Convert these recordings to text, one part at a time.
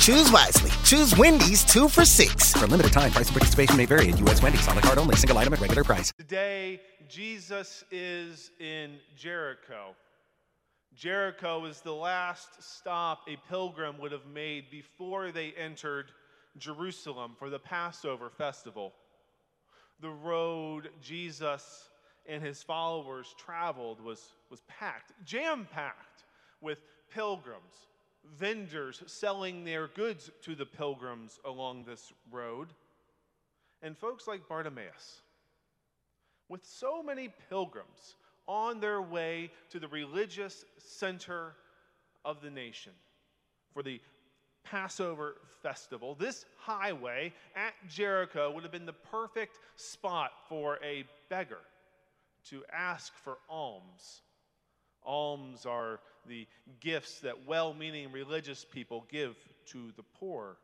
Choose wisely. Choose Wendy's two for six. For a limited time, price and participation may vary at U.S. Wendy's. On the card only, single item at regular price. Today, Jesus is in Jericho. Jericho is the last stop a pilgrim would have made before they entered Jerusalem for the Passover festival. The road Jesus and his followers traveled was, was packed, jam packed with pilgrims vendors selling their goods to the pilgrims along this road, and folks like Bartimaeus. With so many pilgrims on their way to the religious center of the nation for the Passover festival, this highway at Jericho would have been the perfect spot for a beggar to ask for alms. Alms are the gifts that well meaning religious people give to the poor.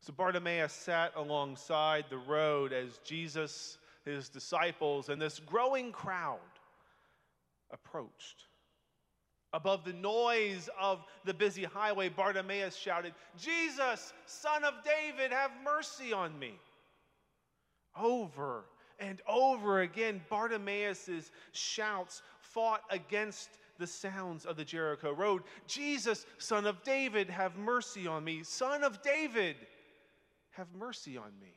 So Bartimaeus sat alongside the road as Jesus, his disciples, and this growing crowd approached. Above the noise of the busy highway, Bartimaeus shouted, Jesus, son of David, have mercy on me. Over and over again, Bartimaeus' shouts fought against the sounds of the Jericho road. Jesus, son of David, have mercy on me. Son of David, have mercy on me.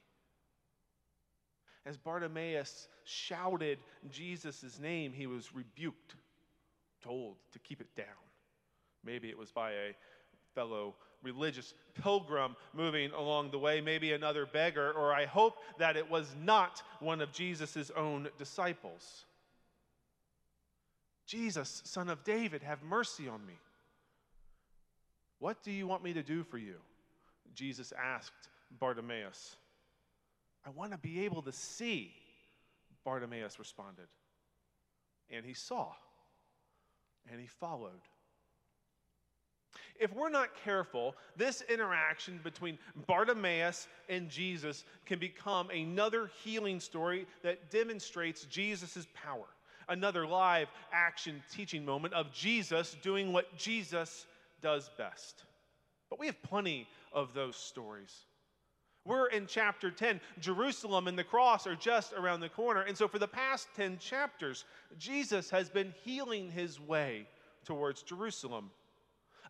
As Bartimaeus shouted Jesus' name, he was rebuked, told to keep it down. Maybe it was by a fellow religious pilgrim moving along the way, maybe another beggar, or I hope that it was not one of Jesus' own disciples. Jesus, son of David, have mercy on me. What do you want me to do for you? Jesus asked Bartimaeus. I want to be able to see, Bartimaeus responded. And he saw, and he followed. If we're not careful, this interaction between Bartimaeus and Jesus can become another healing story that demonstrates Jesus' power another live action teaching moment of Jesus doing what Jesus does best. But we have plenty of those stories. We're in chapter 10. Jerusalem and the cross are just around the corner. And so, for the past 10 chapters, Jesus has been healing his way towards Jerusalem.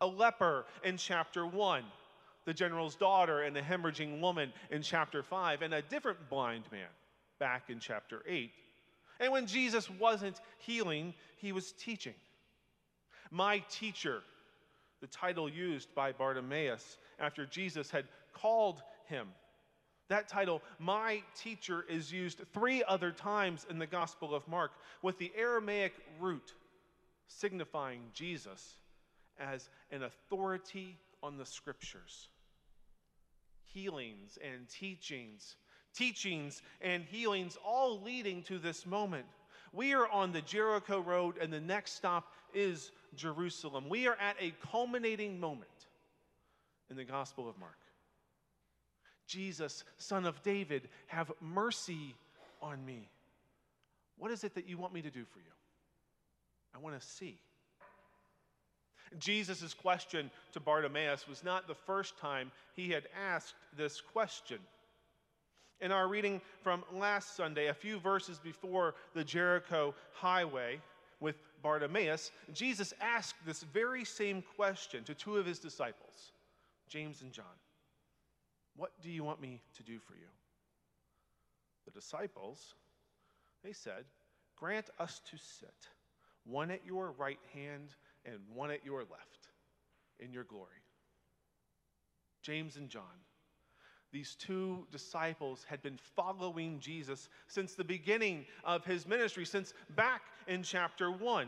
A leper in chapter 1, the general's daughter and a hemorrhaging woman in chapter 5, and a different blind man back in chapter 8. And when Jesus wasn't healing, he was teaching. My teacher, the title used by Bartimaeus after Jesus had called him. That title, my teacher, is used three other times in the Gospel of Mark with the Aramaic root signifying Jesus as an authority on the scriptures. Healings and teachings teachings and healings, all leading to this moment. We are on the Jericho Road, and the next stop is Jerusalem. We are at a culminating moment in the Gospel of Mark. Jesus, son of David, have mercy on me. What is it that you want me to do for you? I want to see. Jesus' question to Bartimaeus was not the first time he had asked this question in our reading from last Sunday, a few verses before the Jericho highway with Bartimaeus, Jesus asked this very same question to two of his disciples, James and John What do you want me to do for you? The disciples, they said, Grant us to sit, one at your right hand and one at your left, in your glory. James and John these two disciples had been following Jesus since the beginning of his ministry, since back in chapter 1.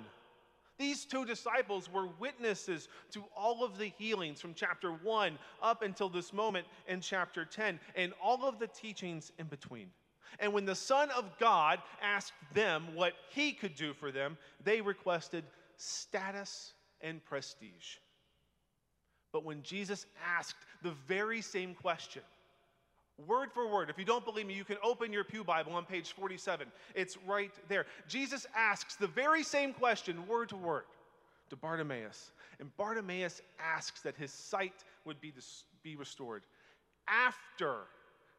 These two disciples were witnesses to all of the healings from chapter 1 up until this moment in chapter 10 and all of the teachings in between. And when the Son of God asked them what he could do for them, they requested status and prestige. But when Jesus asked the very same question, word for word, if you don't believe me, you can open your Pew Bible on page 47. It's right there. Jesus asks the very same question, word to word, to Bartimaeus. And Bartimaeus asks that his sight would be, be restored after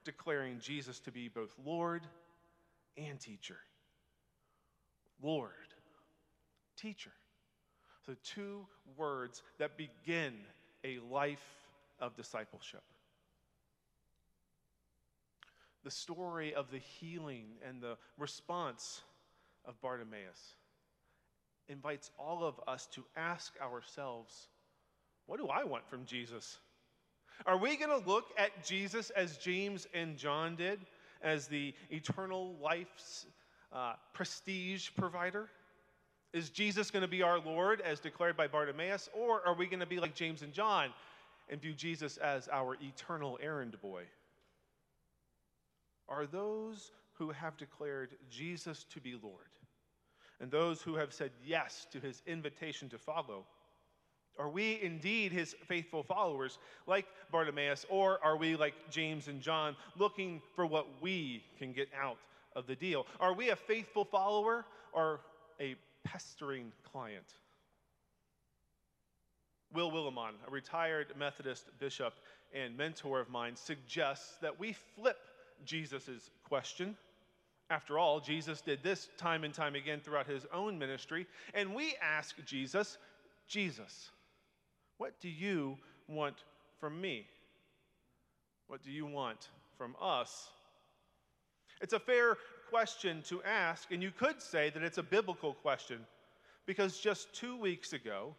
declaring Jesus to be both Lord and teacher. Lord, teacher. So, two words that begin a life of discipleship. The story of the healing and the response of Bartimaeus invites all of us to ask ourselves what do I want from Jesus? Are we going to look at Jesus as James and John did, as the eternal life's uh, prestige provider? Is Jesus going to be our Lord as declared by Bartimaeus? Or are we going to be like James and John and view Jesus as our eternal errand boy? Are those who have declared Jesus to be Lord and those who have said yes to his invitation to follow? Are we indeed his faithful followers like Bartimaeus, or are we like James and John looking for what we can get out of the deal? Are we a faithful follower or a pestering client? Will Willimon, a retired Methodist bishop and mentor of mine, suggests that we flip Jesus' question. After all, Jesus did this time and time again throughout his own ministry, and we ask Jesus, Jesus, what do you want from me? What do you want from us? It's a fair question to ask, and you could say that it's a biblical question because just two weeks ago,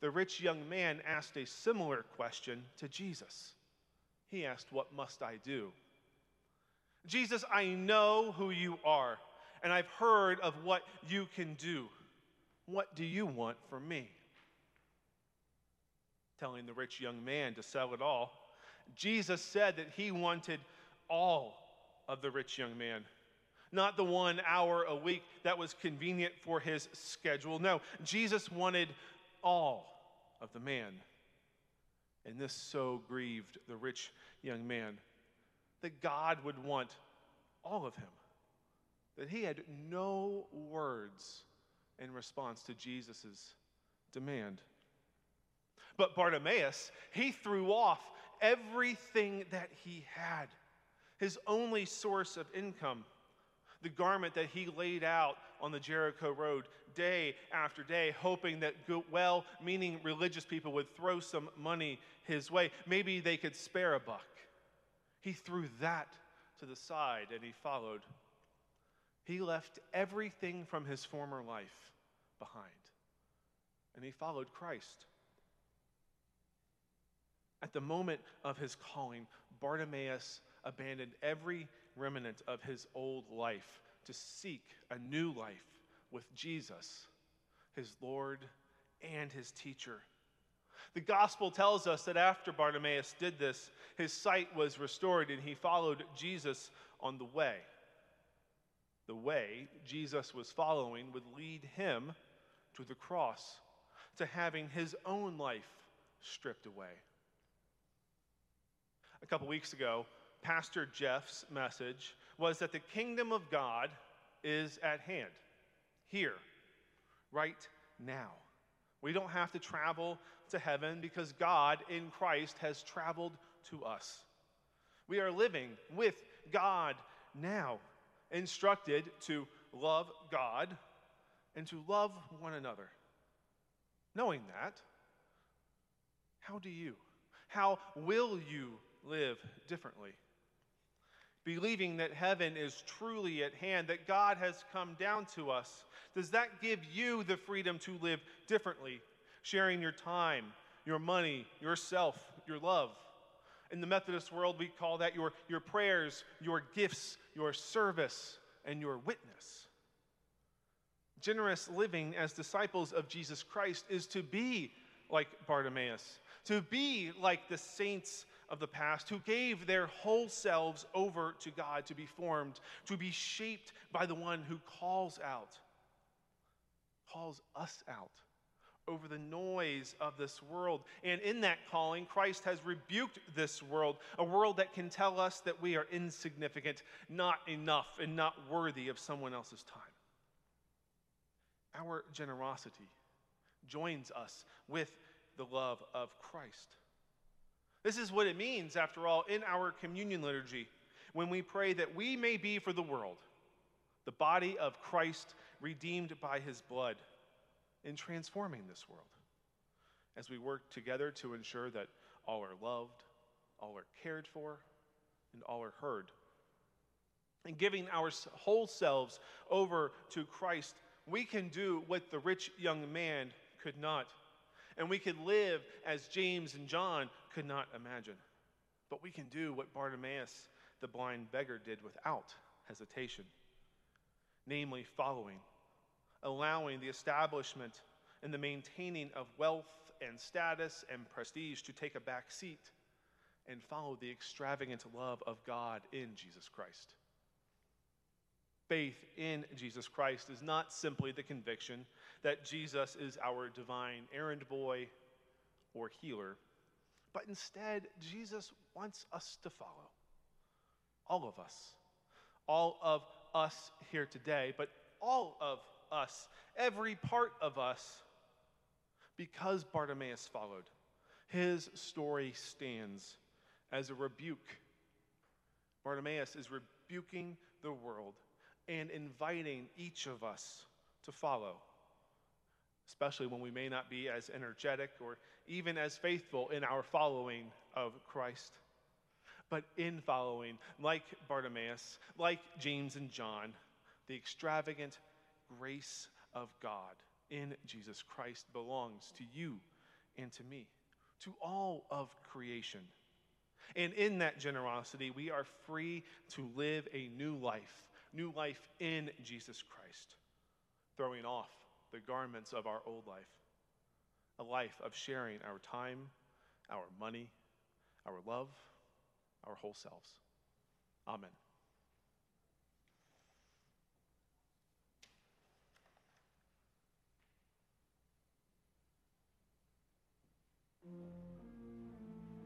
the rich young man asked a similar question to Jesus. He asked, What must I do? Jesus, I know who you are, and I've heard of what you can do. What do you want from me? telling the rich young man to sell it all. Jesus said that he wanted all of the rich young man, not the one hour a week that was convenient for his schedule. No, Jesus wanted all of the man. And this so grieved the rich young man that God would want all of him, that he had no words in response to Jesus' demand. But Bartimaeus, he threw off everything that he had, his only source of income, the garment that he laid out on the Jericho road day after day, hoping that well meaning religious people would throw some money his way. Maybe they could spare a buck. He threw that to the side and he followed. He left everything from his former life behind and he followed Christ. At the moment of his calling, Bartimaeus abandoned every remnant of his old life to seek a new life with Jesus, his Lord and his teacher. The gospel tells us that after Bartimaeus did this, his sight was restored and he followed Jesus on the way. The way Jesus was following would lead him to the cross, to having his own life stripped away a couple weeks ago, Pastor Jeff's message was that the kingdom of God is at hand, here, right now. We don't have to travel to heaven because God in Christ has traveled to us. We are living with God now, instructed to love God and to love one another. Knowing that, how do you? How will you live differently. Believing that heaven is truly at hand, that God has come down to us, does that give you the freedom to live differently, sharing your time, your money, yourself, your love? In the Methodist world, we call that your, your prayers, your gifts, your service, and your witness. Generous living as disciples of Jesus Christ is to be like Bartimaeus, to be like the saints of the past who gave their whole selves over to God to be formed, to be shaped by the one who calls out, calls us out over the noise of this world. And in that calling, Christ has rebuked this world, a world that can tell us that we are insignificant, not enough, and not worthy of someone else's time. Our generosity joins us with the love of Christ. This is what it means, after all, in our communion liturgy when we pray that we may be for the world the body of Christ redeemed by his blood in transforming this world as we work together to ensure that all are loved, all are cared for, and all are heard. And giving our whole selves over to Christ, we can do what the rich young man could not. And we can live as James and John could not imagine. But we can do what Bartimaeus, the blind beggar, did without hesitation namely, following allowing the establishment and the maintaining of wealth and status and prestige to take a back seat and follow the extravagant love of God in Jesus Christ. Faith in Jesus Christ is not simply the conviction that Jesus is our divine errand boy or healer, but instead, Jesus wants us to follow. All of us. All of us here today, but all of us, every part of us, because Bartimaeus followed. His story stands as a rebuke. Bartimaeus is rebuking the world and inviting each of us to follow, especially when we may not be as energetic or even as faithful in our following of Christ. But in following, like Bartimaeus, like James and John, the extravagant grace of God in Jesus Christ belongs to you and to me, to all of creation. And in that generosity, we are free to live a new life, new life in Jesus Christ, throwing off the garments of our old life, a life of sharing our time, our money, our love, our whole selves. Amen.